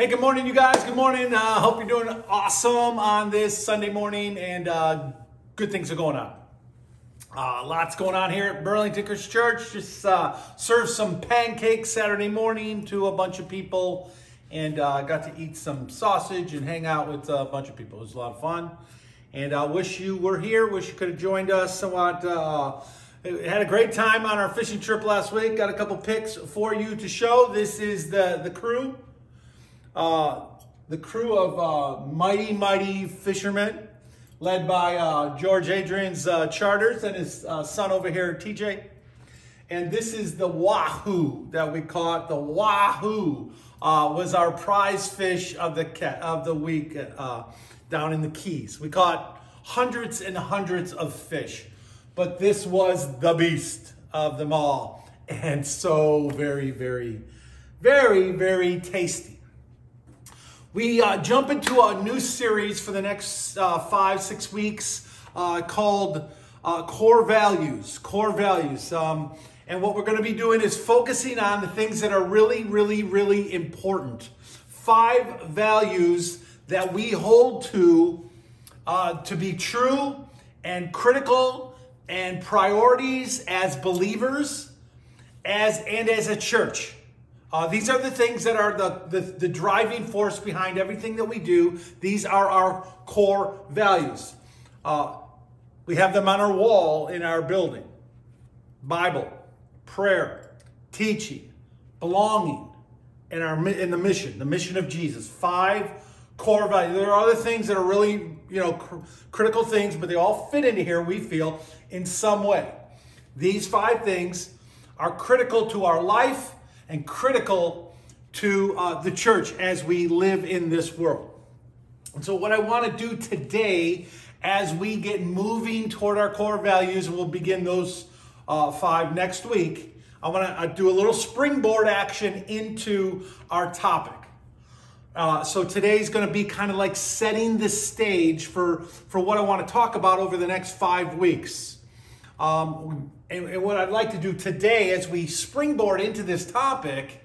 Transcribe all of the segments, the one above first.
Hey, good morning, you guys. Good morning. Uh, hope you're doing awesome on this Sunday morning, and uh, good things are going on. Uh, lots going on here at Burlington Church. Just uh, served some pancakes Saturday morning to a bunch of people, and uh, got to eat some sausage and hang out with a bunch of people. It was a lot of fun, and I wish you were here. Wish you could have joined us. Somewhat uh, had a great time on our fishing trip last week. Got a couple pics for you to show. This is the the crew uh, the crew of uh, mighty, mighty fishermen, led by uh, George Adrian's uh, charters and his uh, son over here, TJ. And this is the wahoo that we caught. The wahoo uh, was our prize fish of the of the week down in the Keys. We caught hundreds and hundreds of fish, but this was the beast of them all, and so very, very, very, very tasty. We uh, jump into a new series for the next uh, five, six weeks uh, called uh, Core Values. Core Values. Um, and what we're going to be doing is focusing on the things that are really, really, really important. Five values that we hold to uh, to be true and critical and priorities as believers as and as a church. Uh, these are the things that are the, the, the, driving force behind everything that we do. These are our core values. Uh, we have them on our wall in our building Bible, prayer, teaching, belonging, and our in the mission, the mission of Jesus. Five core values. There are other things that are really, you know, cr- critical things, but they all fit into here, we feel, in some way. These five things are critical to our life and critical to uh, the church as we live in this world. And so, what I want to do today, as we get moving toward our core values, and we'll begin those uh, five next week, I want to uh, do a little springboard action into our topic. Uh, so today's going to be kind of like setting the stage for, for what I want to talk about over the next five weeks. Um, and, and what I'd like to do today, as we springboard into this topic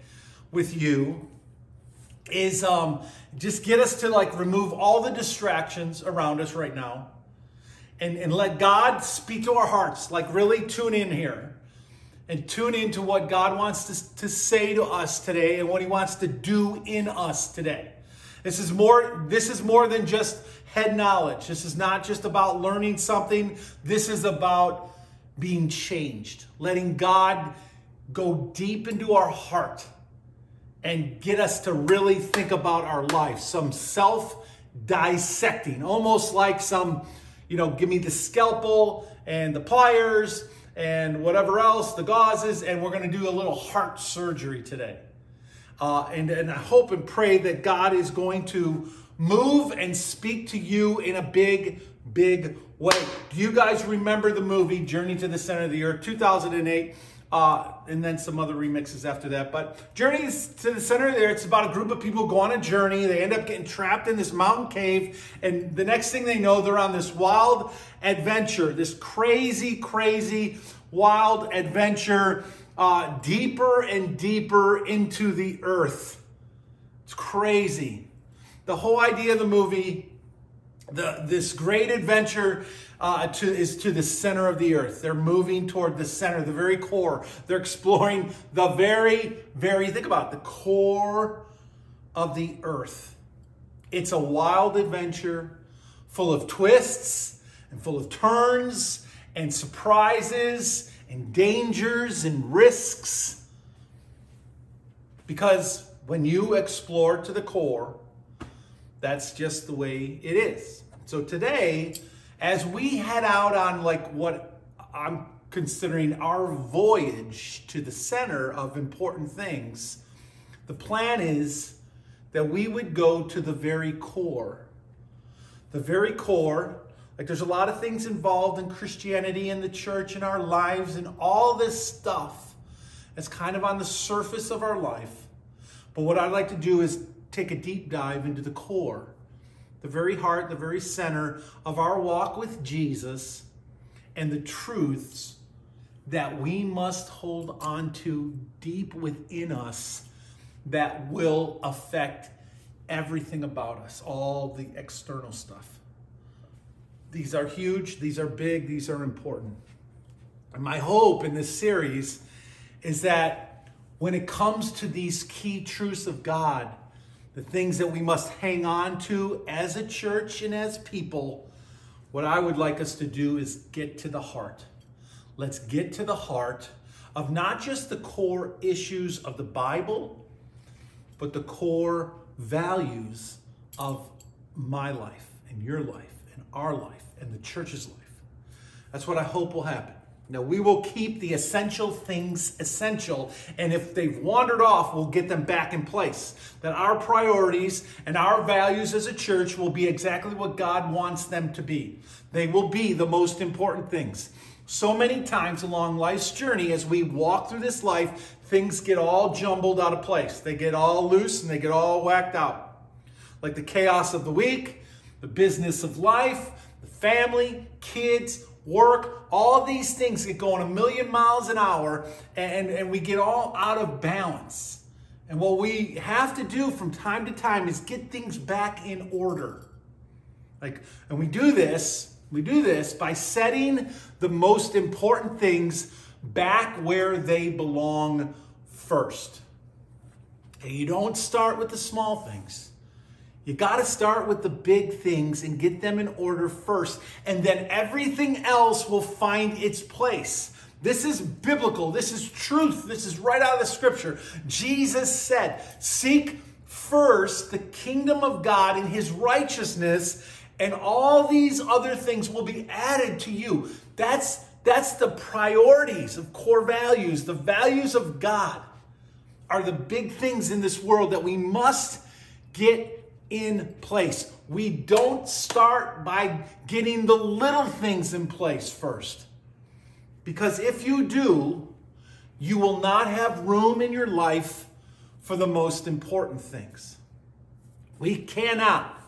with you, is um, just get us to like remove all the distractions around us right now and, and let God speak to our hearts. Like, really tune in here and tune into what God wants to, to say to us today and what He wants to do in us today. This is more, this is more than just head knowledge. This is not just about learning something. This is about being changed, letting God go deep into our heart and get us to really think about our life. Some self dissecting, almost like some, you know, give me the scalpel and the pliers and whatever else, the gauzes, and we're going to do a little heart surgery today. Uh, and, and I hope and pray that God is going to move and speak to you in a big, big way. Do you guys remember the movie Journey to the Center of the Earth, 2008? Uh, and then some other remixes after that. But Journey to the Center of the Earth, it's about a group of people go on a journey. They end up getting trapped in this mountain cave. And the next thing they know, they're on this wild adventure, this crazy, crazy, wild adventure, uh, deeper and deeper into the earth. It's crazy. The whole idea of the movie the, this great adventure uh, to, is to the center of the earth. They're moving toward the center, the very core. They're exploring the very, very, think about it, the core of the earth. It's a wild adventure full of twists and full of turns and surprises and dangers and risks. Because when you explore to the core, that's just the way it is. So today, as we head out on like what I'm considering our voyage to the center of important things, the plan is that we would go to the very core. The very core, like there's a lot of things involved in Christianity and the church and our lives and all this stuff. It's kind of on the surface of our life. But what I'd like to do is take a deep dive into the core, the very heart, the very center of our walk with Jesus and the truths that we must hold on to deep within us that will affect everything about us, all the external stuff. These are huge, these are big, these are important. And my hope in this series is that when it comes to these key truths of God, the things that we must hang on to as a church and as people, what I would like us to do is get to the heart. Let's get to the heart of not just the core issues of the Bible, but the core values of my life and your life and our life and the church's life. That's what I hope will happen. Now, we will keep the essential things essential, and if they've wandered off, we'll get them back in place. That our priorities and our values as a church will be exactly what God wants them to be. They will be the most important things. So many times along life's journey, as we walk through this life, things get all jumbled out of place. They get all loose and they get all whacked out. Like the chaos of the week, the business of life, the family, kids, work, all these things get going a million miles an hour and, and we get all out of balance. And what we have to do from time to time is get things back in order. Like, and we do this, we do this by setting the most important things back where they belong first. Okay, you don't start with the small things. You got to start with the big things and get them in order first, and then everything else will find its place. This is biblical. This is truth. This is right out of the scripture. Jesus said, Seek first the kingdom of God and his righteousness, and all these other things will be added to you. That's, that's the priorities of core values. The values of God are the big things in this world that we must get in place. We don't start by getting the little things in place first. Because if you do, you will not have room in your life for the most important things. We cannot,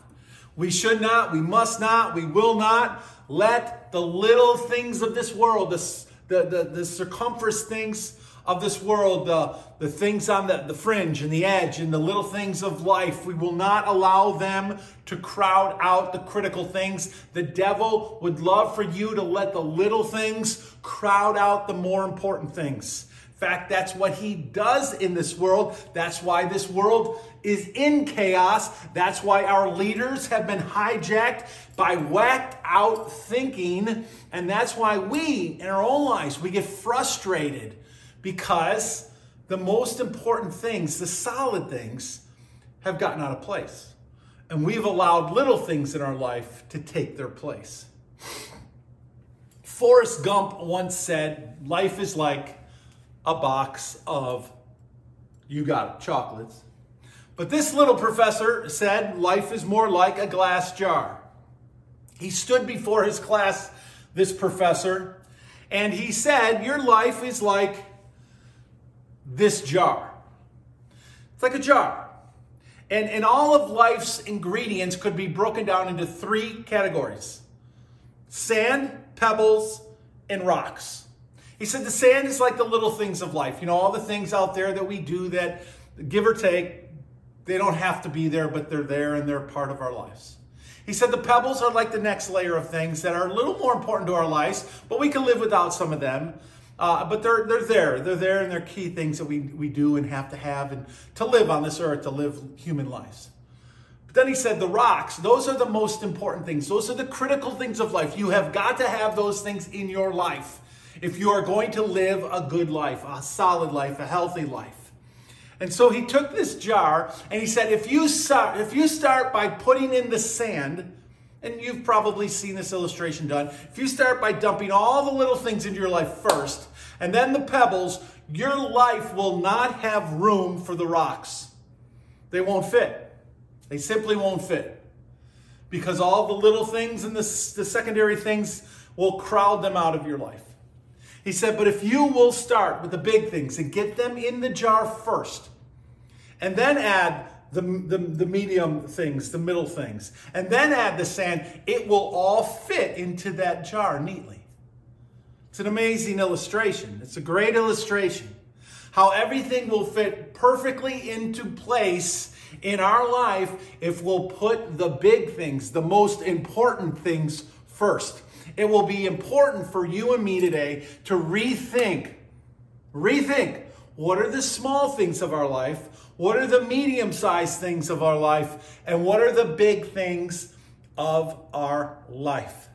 we should not, we must not, we will not let the little things of this world, the, the, the, the circumference things of this world, the, the things on the, the fringe and the edge and the little things of life. We will not allow them to crowd out the critical things. The devil would love for you to let the little things crowd out the more important things. In fact, that's what he does in this world. That's why this world is in chaos. That's why our leaders have been hijacked by whacked out thinking. And that's why we, in our own lives, we get frustrated because the most important things, the solid things, have gotten out of place. And we've allowed little things in our life to take their place. Forrest Gump once said, Life is like a box of, you got it, chocolates. But this little professor said, Life is more like a glass jar. He stood before his class, this professor, and he said, Your life is like this jar. It's like a jar. And, and all of life's ingredients could be broken down into three categories sand, pebbles, and rocks. He said the sand is like the little things of life. You know, all the things out there that we do that, give or take, they don't have to be there, but they're there and they're part of our lives. He said the pebbles are like the next layer of things that are a little more important to our lives, but we can live without some of them. Uh, but they're, they're there. They're there and they're key things that we, we do and have to have and to live on this earth, to live human lives. But then he said the rocks, those are the most important things. Those are the critical things of life. You have got to have those things in your life if you are going to live a good life, a solid life, a healthy life. And so he took this jar and he said, if you start, if you start by putting in the sand, and you've probably seen this illustration done. If you start by dumping all the little things into your life first, and then the pebbles, your life will not have room for the rocks. They won't fit. They simply won't fit. Because all the little things and the, the secondary things will crowd them out of your life. He said, but if you will start with the big things and get them in the jar first, and then add the, the, the medium things, the middle things, and then add the sand, it will all fit into that jar neatly. It's an amazing illustration. It's a great illustration. How everything will fit perfectly into place in our life if we'll put the big things, the most important things first. It will be important for you and me today to rethink, rethink what are the small things of our life, what are the medium sized things of our life, and what are the big things of our life.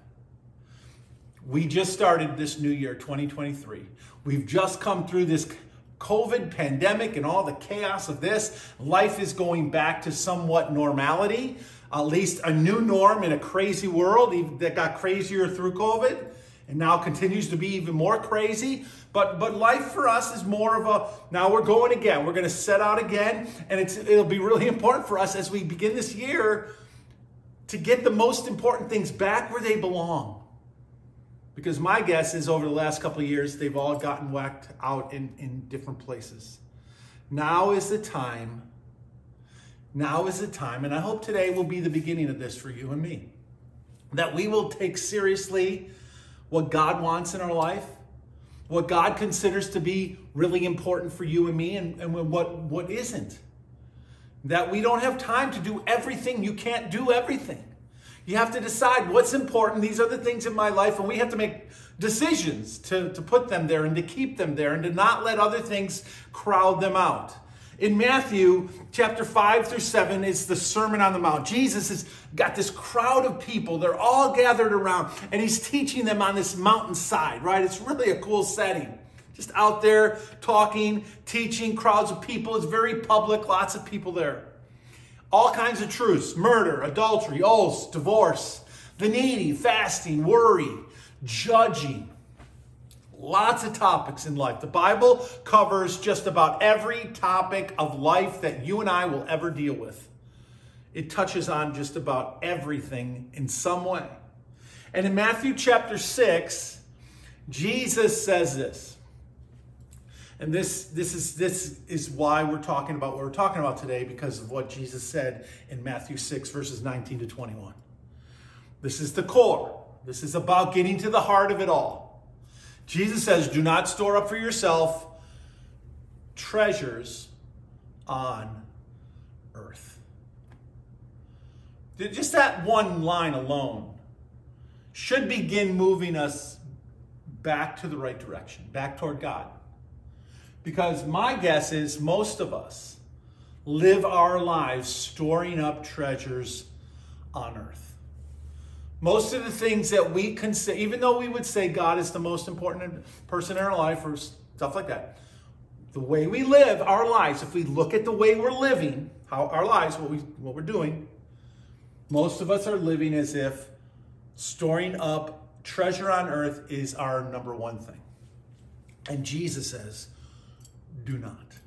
We just started this new year, 2023. We've just come through this COVID pandemic and all the chaos of this. Life is going back to somewhat normality, at least a new norm in a crazy world that got crazier through COVID and now continues to be even more crazy. But but life for us is more of a now we're going again. We're going to set out again, and it's it'll be really important for us as we begin this year to get the most important things back where they belong. Because my guess is over the last couple of years, they've all gotten whacked out in, in different places. Now is the time. Now is the time, and I hope today will be the beginning of this for you and me. That we will take seriously what God wants in our life, what God considers to be really important for you and me, and, and what, what isn't. That we don't have time to do everything. You can't do everything. You have to decide what's important. These are the things in my life, and we have to make decisions to, to put them there and to keep them there and to not let other things crowd them out. In Matthew chapter 5 through 7 is the Sermon on the Mount. Jesus has got this crowd of people. They're all gathered around, and he's teaching them on this mountainside, right? It's really a cool setting. Just out there talking, teaching, crowds of people. It's very public, lots of people there. All kinds of truths murder, adultery, oaths, divorce, the needy, fasting, worry, judging. Lots of topics in life. The Bible covers just about every topic of life that you and I will ever deal with. It touches on just about everything in some way. And in Matthew chapter 6, Jesus says this and this, this, is, this is why we're talking about what we're talking about today because of what Jesus said in Matthew 6, verses 19 to 21. This is the core. This is about getting to the heart of it all. Jesus says, Do not store up for yourself treasures on earth. Just that one line alone should begin moving us back to the right direction, back toward God. Because my guess is most of us live our lives storing up treasures on earth. Most of the things that we consider, even though we would say God is the most important person in our life or stuff like that, the way we live our lives, if we look at the way we're living, how our lives, what we what we're doing, most of us are living as if storing up treasure on earth is our number one thing. And Jesus says, do not.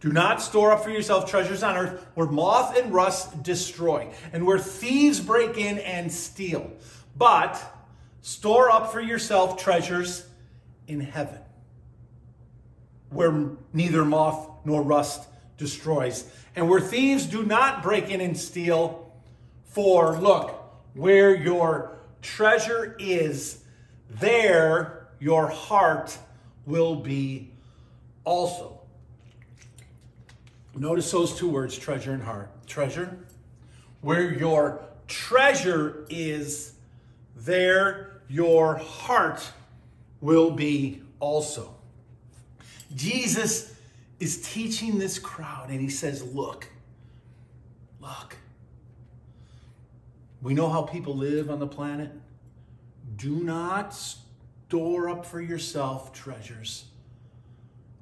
Do not store up for yourself treasures on earth where moth and rust destroy and where thieves break in and steal. But store up for yourself treasures in heaven where neither moth nor rust destroys and where thieves do not break in and steal. For look, where your treasure is, there your heart will be also. Notice those two words, treasure and heart. Treasure, where your treasure is, there your heart will be also. Jesus is teaching this crowd and he says, Look, look. We know how people live on the planet. Do not store up for yourself treasures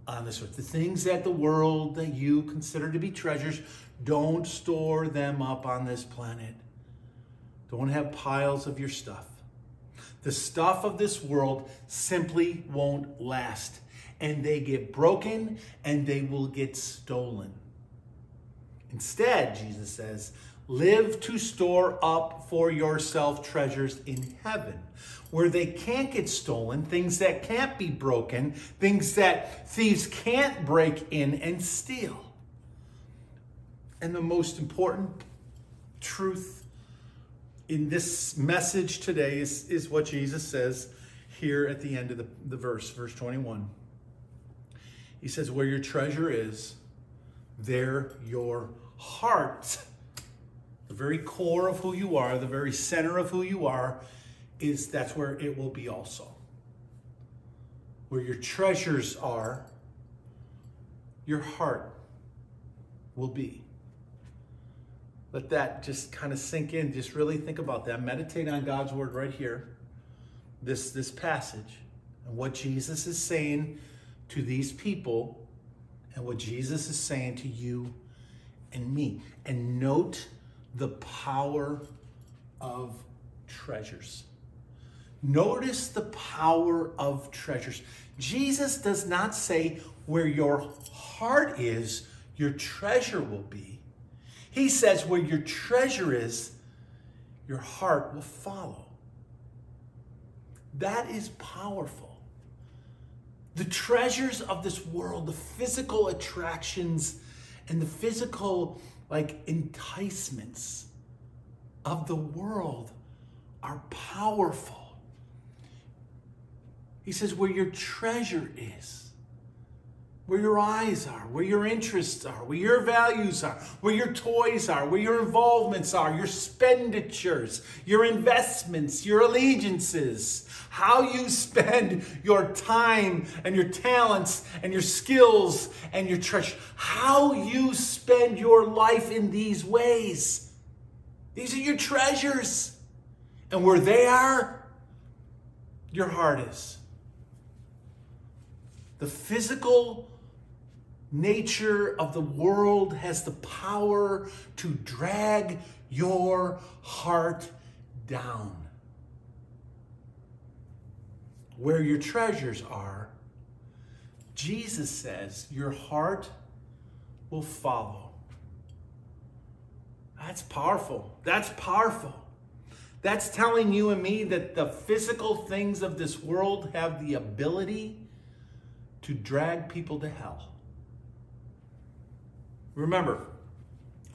on this earth. The things that the world that you consider to be treasures, don't store them up on this planet. Don't have piles of your stuff. The stuff of this world simply won't last. And they get broken and they will get stolen. Instead, Jesus says, live to store up for yourself treasures in heaven where they can't get stolen, things that can't be broken, things that thieves can't break in and steal. And the most important truth in this message today is, is what Jesus says here at the end of the, the verse, verse 21. He says, Where your treasure is, there your heart, the very core of who you are, the very center of who you are, is that's where it will be also. Where your treasures are, your heart will be. Let that just kind of sink in. Just really think about that. Meditate on God's word right here, this, this passage, and what Jesus is saying to these people, and what Jesus is saying to you and me. And note the power of treasures. Notice the power of treasures. Jesus does not say where your heart is, your treasure will be. He says where your treasure is, your heart will follow. That is powerful. The treasures of this world, the physical attractions and the physical like enticements of the world are powerful. He says, where your treasure is, where your eyes are, where your interests are, where your values are, where your toys are, where your involvements are, your expenditures, your investments, your allegiances, how you spend your time and your talents and your skills and your treasure, how you spend your life in these ways. These are your treasures. And where they are, your heart is. The physical nature of the world has the power to drag your heart down. Where your treasures are, Jesus says your heart will follow. That's powerful. That's powerful. That's telling you and me that the physical things of this world have the ability to drag people to hell. Remember,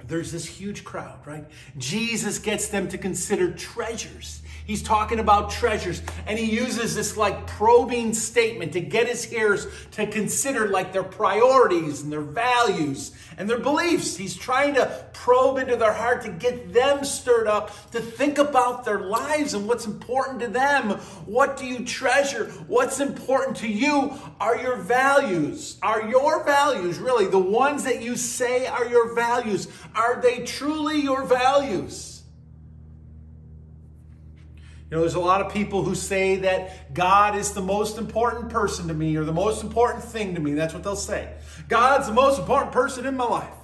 there's this huge crowd, right? Jesus gets them to consider treasures. He's talking about treasures, and he uses this like probing statement to get his hearers to consider like their priorities and their values and their beliefs. He's trying to probe into their heart to get them stirred up to think about their lives and what's important to them. What do you treasure? What's important to you are your values. Are your values really the ones that you say are your values? Are they truly your values? You know, there's a lot of people who say that God is the most important person to me or the most important thing to me. That's what they'll say. God's the most important person in my life.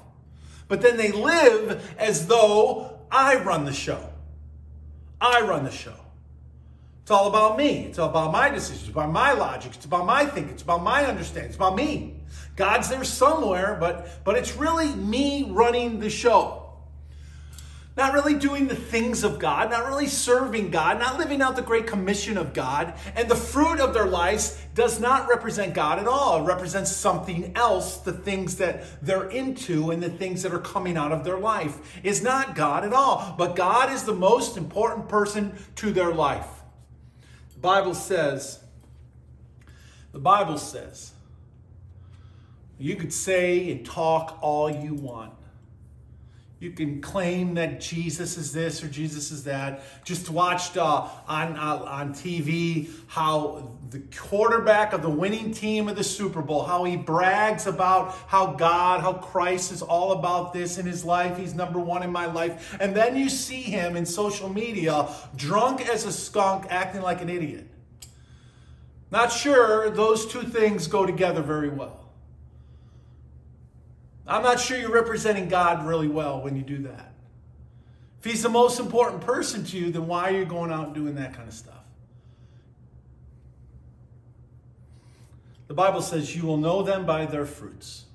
But then they live as though I run the show. I run the show. It's all about me. It's all about my decisions, it's about my logic, it's about my thinking, it's about my understanding, it's about me. God's there somewhere, but but it's really me running the show not really doing the things of God, not really serving God, not living out the great commission of God, and the fruit of their lives does not represent God at all. It represents something else. The things that they're into and the things that are coming out of their life is not God at all. But God is the most important person to their life. The Bible says, the Bible says, you could say and talk all you want. You can claim that Jesus is this or Jesus is that. Just watched uh, on uh, on TV how the quarterback of the winning team of the Super Bowl, how he brags about how God, how Christ is all about this in his life. He's number one in my life. And then you see him in social media, drunk as a skunk, acting like an idiot. Not sure those two things go together very well. I'm not sure you're representing God really well when you do that. If he's the most important person to you, then why are you going out and doing that kind of stuff? The Bible says you will know them by their fruits.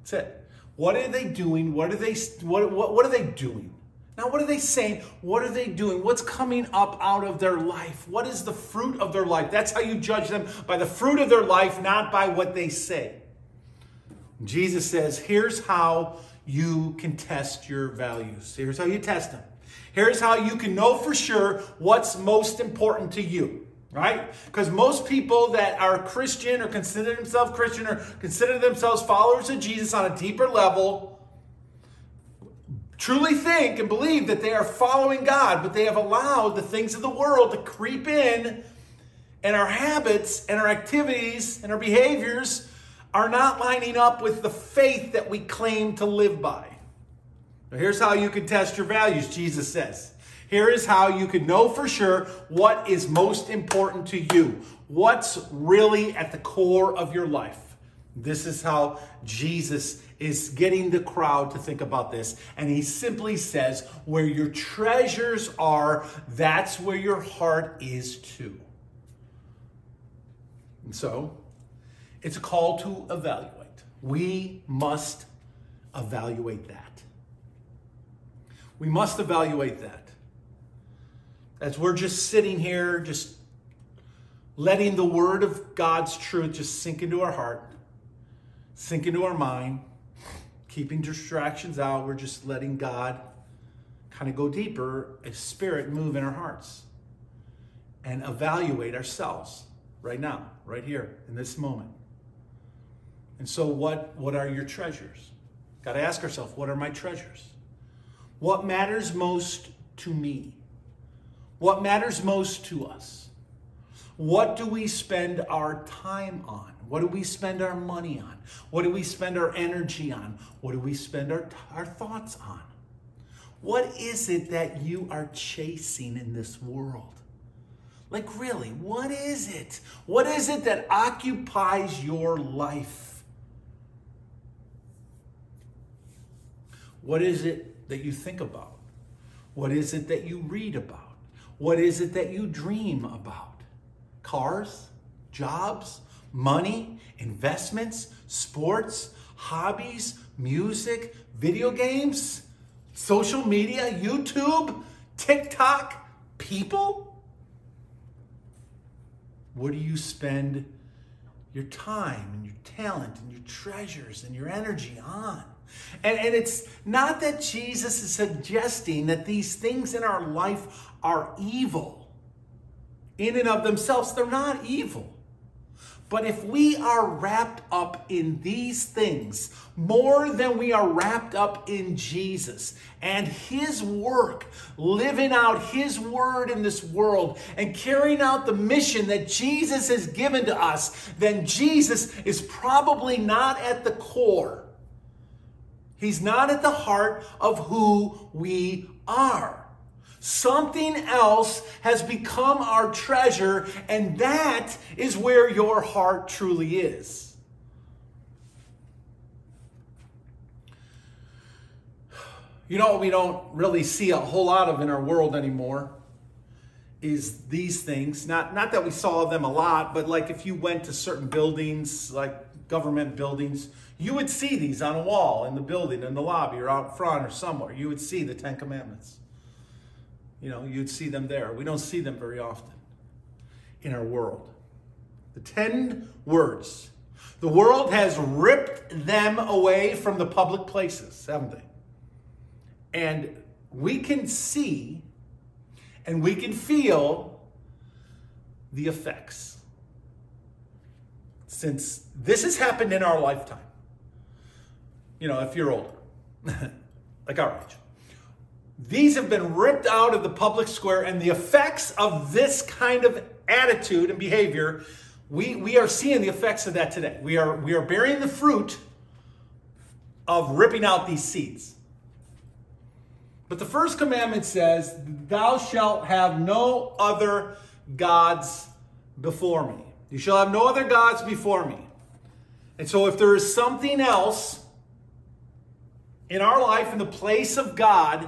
That's it. What are they doing? What are they what, what, what are they doing? Now, what are they saying? What are they doing? What's coming up out of their life? What is the fruit of their life? That's how you judge them by the fruit of their life, not by what they say. Jesus says, here's how you can test your values. Here's how you test them. Here's how you can know for sure what's most important to you. right? Because most people that are Christian or consider themselves Christian or consider themselves followers of Jesus on a deeper level truly think and believe that they are following God, but they have allowed the things of the world to creep in, and our habits and our activities and our behaviors are not lining up with the faith that we claim to live by. Now, here's how you can test your values, Jesus says. Here is how you can know for sure what is most important to you. What's really at the core of your life. This is how Jesus is getting the crowd to think about this. And he simply says, Where your treasures are, that's where your heart is too. And so, it's a call to evaluate. We must evaluate that. We must evaluate that as we're just sitting here, just letting the word of God's truth just sink into our heart, sink into our mind, keeping distractions out, we're just letting God kind of go deeper, a spirit move in our hearts, and evaluate ourselves right now, right here, in this moment. And so, what, what are your treasures? Got to ask ourselves, what are my treasures? What matters most to me? What matters most to us? What do we spend our time on? What do we spend our money on? What do we spend our energy on? What do we spend our, our thoughts on? What is it that you are chasing in this world? Like, really, what is it? What is it that occupies your life? What is it that you think about? What is it that you read about? What is it that you dream about? Cars, jobs, money, investments, sports, hobbies, music, video games, social media, YouTube, TikTok, people? What do you spend your time and your talent and your treasures and your energy on? And, and it's not that Jesus is suggesting that these things in our life are evil. In and of themselves, they're not evil. But if we are wrapped up in these things more than we are wrapped up in Jesus and His work, living out His word in this world and carrying out the mission that Jesus has given to us, then Jesus is probably not at the core. He's not at the heart of who we are. Something else has become our treasure, and that is where your heart truly is. You know what we don't really see a whole lot of in our world anymore is these things. Not not that we saw them a lot, but like if you went to certain buildings, like government buildings, you would see these on a wall in the building, in the lobby, or out front, or somewhere. You would see the Ten Commandments. You know, you'd see them there. We don't see them very often in our world. The 10 words. The world has ripped them away from the public places, haven't they? And we can see and we can feel the effects. Since this has happened in our lifetime, you know, if you're older, like our age, these have been ripped out of the public square, and the effects of this kind of attitude and behavior, we, we are seeing the effects of that today. We are, we are bearing the fruit of ripping out these seeds. But the first commandment says, Thou shalt have no other gods before me. You shall have no other gods before me. And so, if there is something else in our life in the place of God,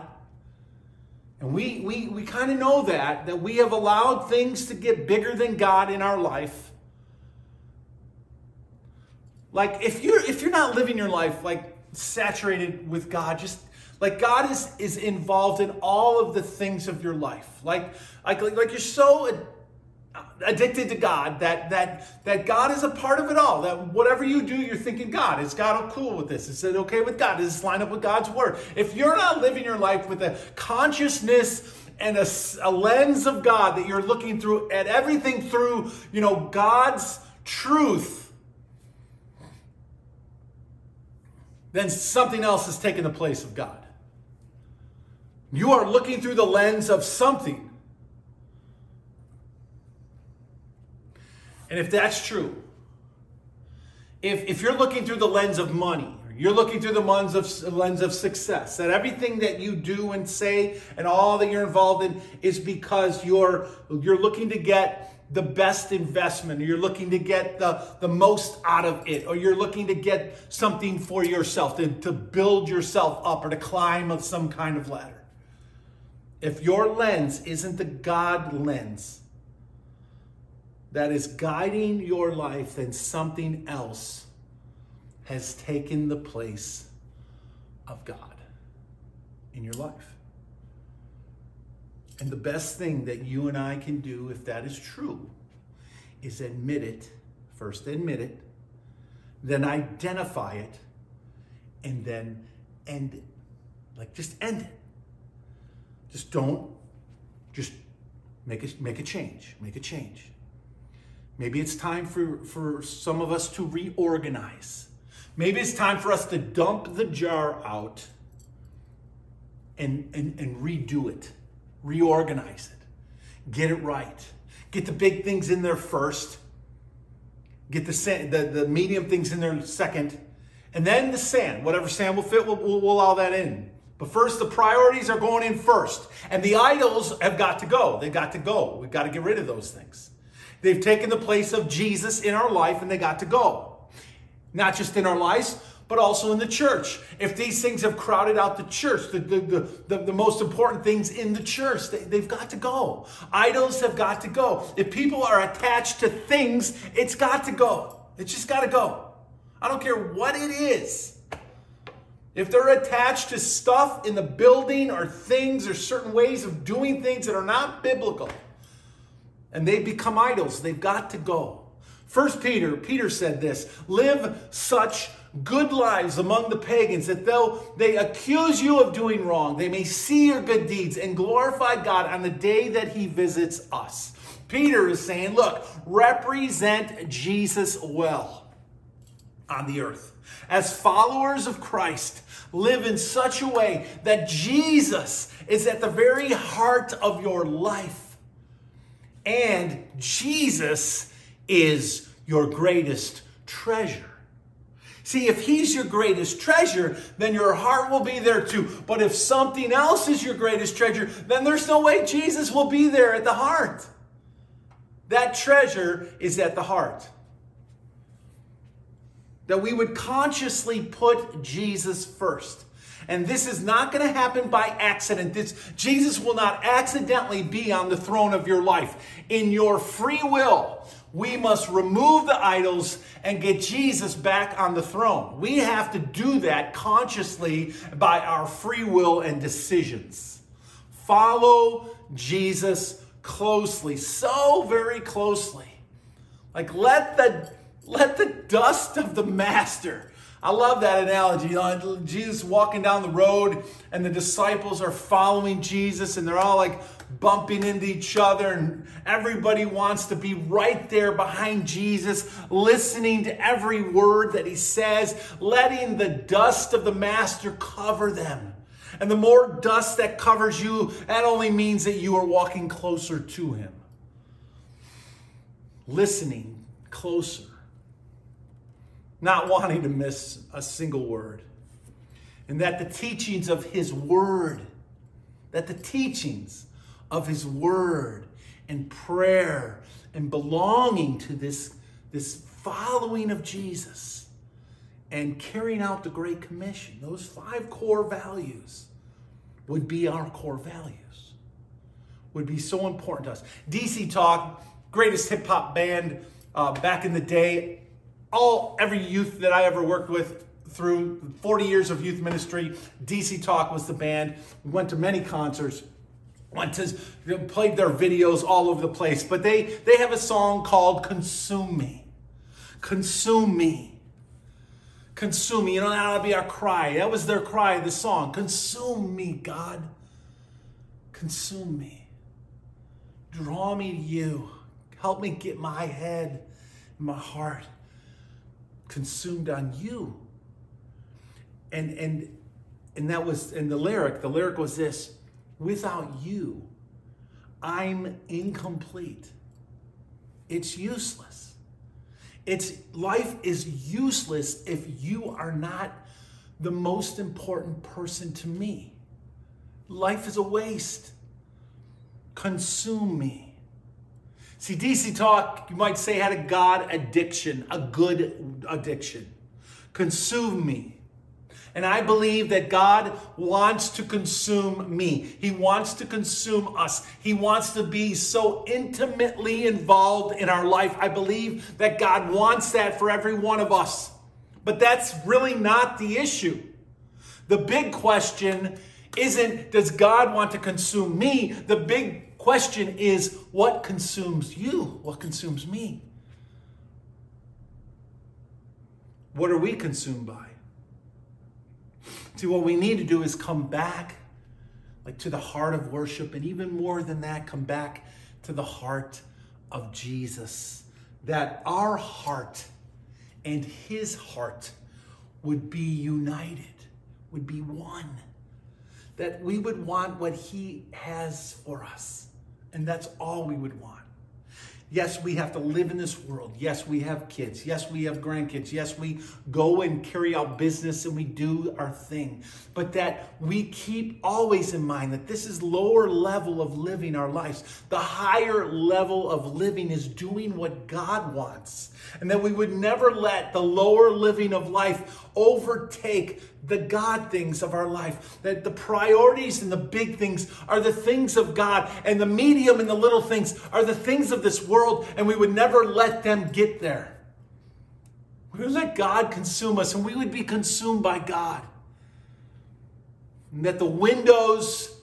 and we, we, we kind of know that, that we have allowed things to get bigger than God in our life. Like if you're if you're not living your life like saturated with God, just like God is is involved in all of the things of your life. Like like like you're so addicted to God, that that that God is a part of it all. That whatever you do, you're thinking God. Is God cool with this? Is it okay with God? Does this line up with God's word? If you're not living your life with a consciousness and a, a lens of God that you're looking through at everything through, you know, God's truth, then something else has taken the place of God. You are looking through the lens of something. And if that's true, if, if you're looking through the lens of money, you're looking through the lens of, lens of success, that everything that you do and say and all that you're involved in is because you're, you're looking to get the best investment, or you're looking to get the, the most out of it, or you're looking to get something for yourself, to, to build yourself up or to climb up some kind of ladder. If your lens isn't the God lens that is guiding your life, then something else has taken the place of God in your life. And the best thing that you and I can do, if that is true, is admit it. First, admit it, then identify it, and then end it. Like, just end it. Just don't, just make a, make a change. Make a change. Maybe it's time for, for some of us to reorganize. Maybe it's time for us to dump the jar out and, and, and redo it, reorganize it, get it right. Get the big things in there first, get the, sand, the, the medium things in there second, and then the sand. Whatever sand will fit, we'll, we'll allow that in. But first, the priorities are going in first. And the idols have got to go. They've got to go. We've got to get rid of those things. They've taken the place of Jesus in our life and they got to go. Not just in our lives, but also in the church. If these things have crowded out the church, the, the, the, the, most important things in the church, they, they've got to go. Idols have got to go. If people are attached to things, it's got to go. It's just got to go. I don't care what it is. If they're attached to stuff in the building or things or certain ways of doing things that are not biblical, and they become idols. They've got to go. First Peter, Peter said this live such good lives among the pagans that though they accuse you of doing wrong, they may see your good deeds and glorify God on the day that he visits us. Peter is saying, look, represent Jesus well on the earth. As followers of Christ, live in such a way that Jesus is at the very heart of your life and Jesus is your greatest treasure. See, if he's your greatest treasure, then your heart will be there too. But if something else is your greatest treasure, then there's no way Jesus will be there at the heart. That treasure is at the heart. That we would consciously put Jesus first. And this is not going to happen by accident. This, Jesus will not accidentally be on the throne of your life. In your free will, we must remove the idols and get Jesus back on the throne. We have to do that consciously by our free will and decisions. Follow Jesus closely, so very closely. Like let the let the dust of the master I love that analogy. You know, Jesus walking down the road and the disciples are following Jesus and they're all like bumping into each other and everybody wants to be right there behind Jesus, listening to every word that he says, letting the dust of the master cover them. And the more dust that covers you, that only means that you are walking closer to him. Listening closer not wanting to miss a single word. And that the teachings of His Word, that the teachings of His Word and prayer and belonging to this, this following of Jesus and carrying out the Great Commission, those five core values would be our core values, would be so important to us. DC Talk, greatest hip hop band uh, back in the day all every youth that I ever worked with through 40 years of youth ministry, DC Talk was the band. We went to many concerts, went to played their videos all over the place. But they they have a song called "Consume Me," "Consume Me." Consume me. You know, that'll be our cry. That was their cry, the song. Consume me, God. consume me. Draw me to you. Help me get my head, my heart consumed on you. And and and that was in the lyric, the lyric was this, without you, I'm incomplete. It's useless. It's life is useless if you are not the most important person to me. Life is a waste. Consume me. See, DC Talk, you might say, had a God addiction, a good addiction. Consume me. And I believe that God wants to consume me. He wants to consume us. He wants to be so intimately involved in our life. I believe that God wants that for every one of us. But that's really not the issue. The big question isn't, does God want to consume me? The big question is, what consumes you? What consumes me? What are we consumed by? See, what we need to do is come back like to the heart of worship and even more than that come back to the heart of Jesus that our heart and his heart would be united would be one that we would want what he has for us and that's all we would want Yes, we have to live in this world. Yes, we have kids. Yes, we have grandkids. Yes, we go and carry out business and we do our thing. But that we keep always in mind that this is lower level of living our lives. The higher level of living is doing what God wants. And that we would never let the lower living of life overtake the God things of our life. That the priorities and the big things are the things of God, and the medium and the little things are the things of this world, and we would never let them get there. We would let God consume us, and we would be consumed by God. And that the windows,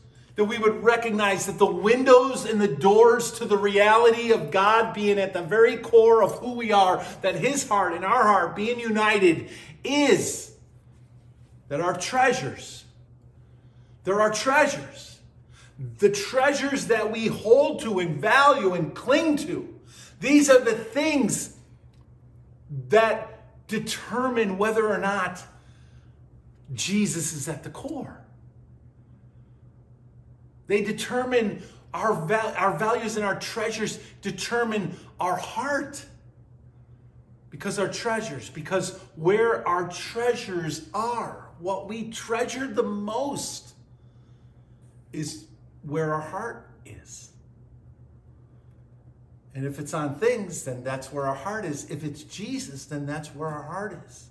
that we would recognize that the windows and the doors to the reality of God being at the very core of who we are, that His heart and our heart being united is that our treasures. There are treasures. The treasures that we hold to and value and cling to. These are the things that determine whether or not Jesus is at the core. They determine our, val- our values and our treasures, determine our heart. Because our treasures, because where our treasures are, what we treasure the most is where our heart is. And if it's on things, then that's where our heart is. If it's Jesus, then that's where our heart is.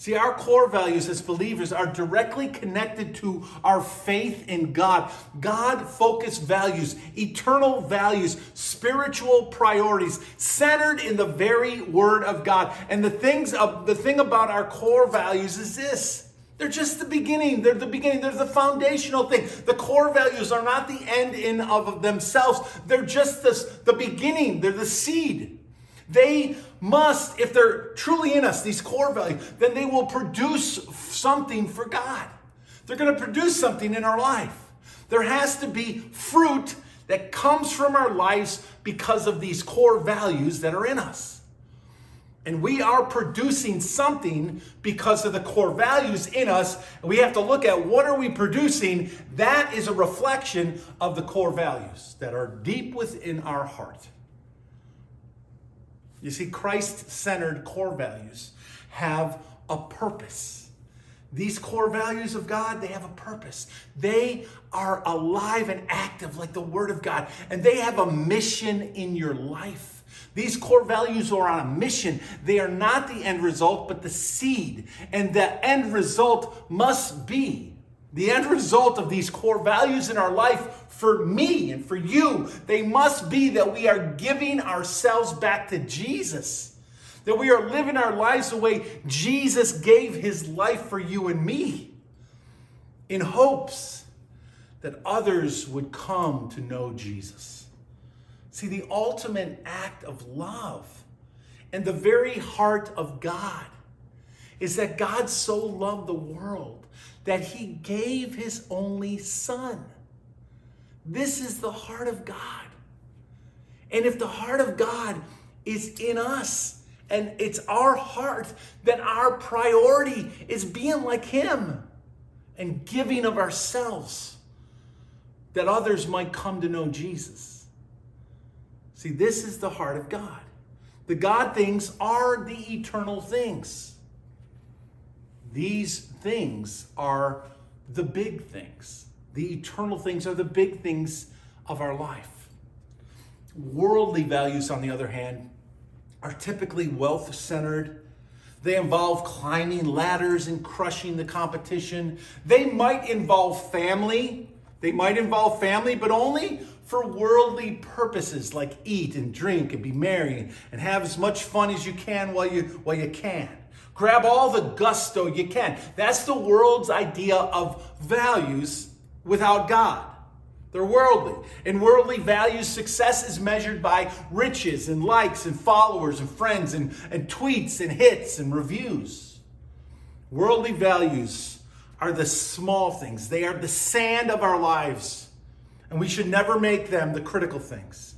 See, our core values as believers are directly connected to our faith in God. God focused values, eternal values, spiritual priorities, centered in the very word of God. And the things of the thing about our core values is this. They're just the beginning. They're the beginning. They're the foundational thing. The core values are not the end in of themselves. They're just this, the beginning. They're the seed. They must, if they're truly in us, these core values, then they will produce something for God. They're going to produce something in our life. There has to be fruit that comes from our lives because of these core values that are in us. And we are producing something because of the core values in us. And we have to look at what are we producing? That is a reflection of the core values that are deep within our heart. You see, Christ centered core values have a purpose. These core values of God, they have a purpose. They are alive and active like the Word of God, and they have a mission in your life. These core values are on a mission. They are not the end result, but the seed. And the end result must be the end result of these core values in our life for me and for you, they must be that we are giving ourselves back to Jesus. That we are living our lives the way Jesus gave his life for you and me in hopes that others would come to know Jesus. See, the ultimate act of love and the very heart of God is that God so loved the world that he gave his only son This is the heart of God. And if the heart of God is in us and it's our heart, then our priority is being like Him and giving of ourselves that others might come to know Jesus. See, this is the heart of God. The God things are the eternal things. These things are the big things. The eternal things are the big things of our life. Worldly values, on the other hand, are typically wealth centered. They involve climbing ladders and crushing the competition. They might involve family. They might involve family, but only for worldly purposes like eat and drink and be merry and have as much fun as you can while you while you can. Grab all the gusto you can. That's the world's idea of values without God. They're worldly. In worldly values, success is measured by riches and likes and followers and friends and, and tweets and hits and reviews. Worldly values are the small things, they are the sand of our lives. And we should never make them the critical things.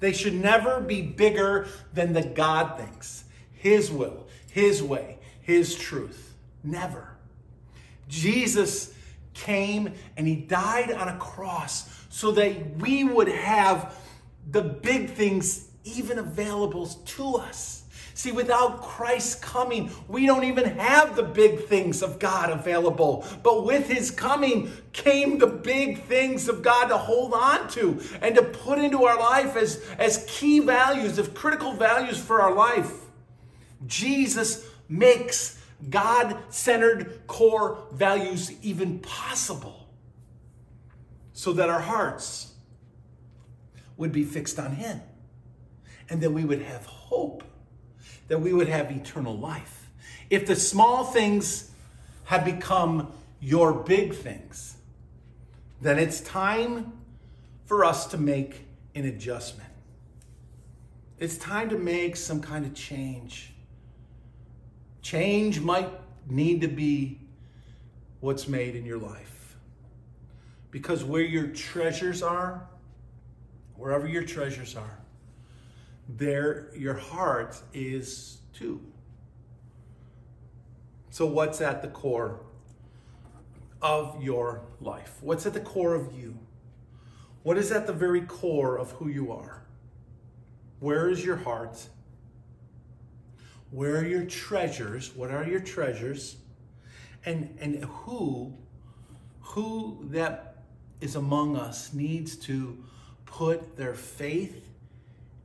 They should never be bigger than the God things His will, His way, His truth. Never. Jesus came and he died on a cross so that we would have the big things even available to us. See, without Christ coming, we don't even have the big things of God available. But with his coming came the big things of God to hold on to and to put into our life as, as key values, as critical values for our life. Jesus makes God centered core values even possible so that our hearts would be fixed on Him and that we would have hope, that we would have eternal life. If the small things have become your big things, then it's time for us to make an adjustment. It's time to make some kind of change. Change might need to be what's made in your life. Because where your treasures are, wherever your treasures are, there your heart is too. So, what's at the core of your life? What's at the core of you? What is at the very core of who you are? Where is your heart? Where are your treasures? What are your treasures? And, and who, who that is among us needs to put their faith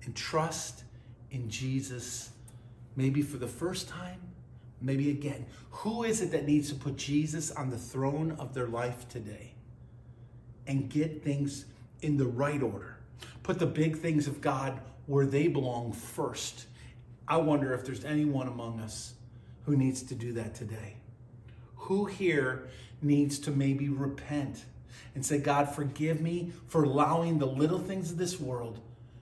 and trust in Jesus, maybe for the first time, maybe again. Who is it that needs to put Jesus on the throne of their life today and get things in the right order? Put the big things of God where they belong first I wonder if there's anyone among us who needs to do that today. Who here needs to maybe repent and say, God, forgive me for allowing the little things of this world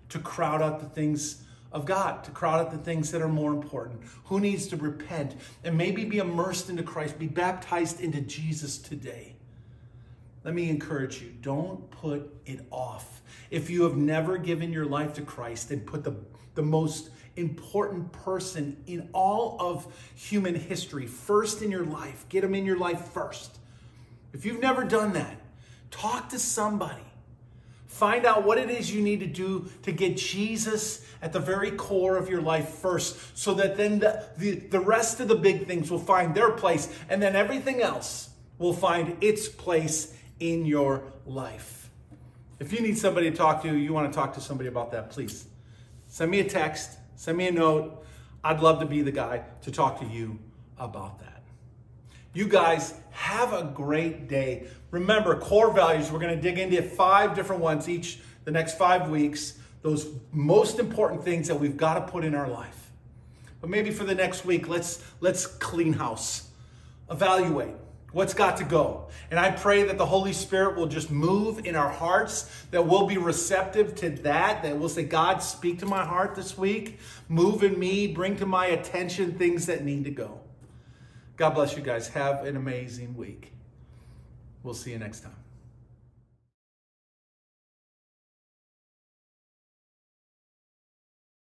to crowd out the things of God, to crowd out the things that are more important? Who needs to repent and maybe be immersed into Christ, be baptized into Jesus today? Let me encourage you don't put it off. If you have never given your life to Christ and put the, the most important person in all of human history first in your life. Get them in your life first. If you've never done that, talk to somebody. Find out what it is you need to do to get Jesus at the very core of your life first, so that then the, the, the rest of the big things will find their place, and then everything else will find its place in your life. If you need somebody to talk to, you want to talk to somebody about that, please send me a text Send me a note. I'd love to be the guy to talk to you about that. You guys have a great day. Remember, core values, we're going to dig into five different ones each the next five weeks. Those most important things that we've got to put in our life. But maybe for the next week, let's let's clean house. Evaluate what's got to go. And I pray that the Holy Spirit will just move in our hearts, that we'll be receptive to that, that we'll say, God, speak to my heart this week, move in me, bring to my attention things that need to go. God bless you guys. Have an amazing week. We'll see you next time.